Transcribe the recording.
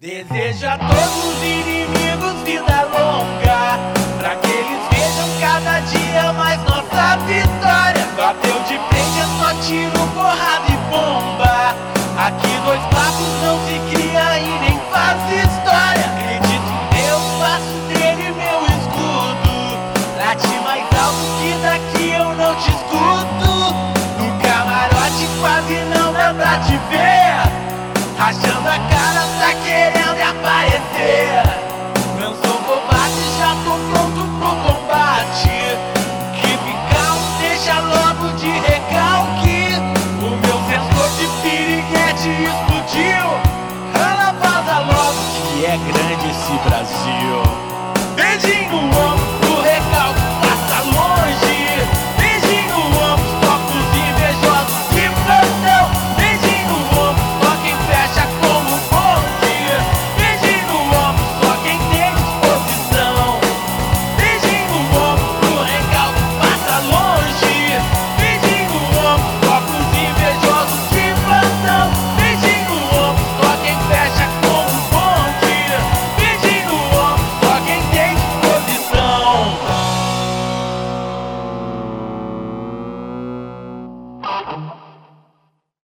Desejo a todos os inimigos vida longa, pra que eles vejam cada dia mais nossa vitória. Bateu de frente, é só tiro, porrada e bomba. Aqui dois passos não se cria e nem faz história. Acredito em Deus, faço dele meu escudo. Late mais alto que daqui eu não te escuto. No camarote quase não dá pra te ver. Rachando a cara, é grande esse Brasil. No ombro.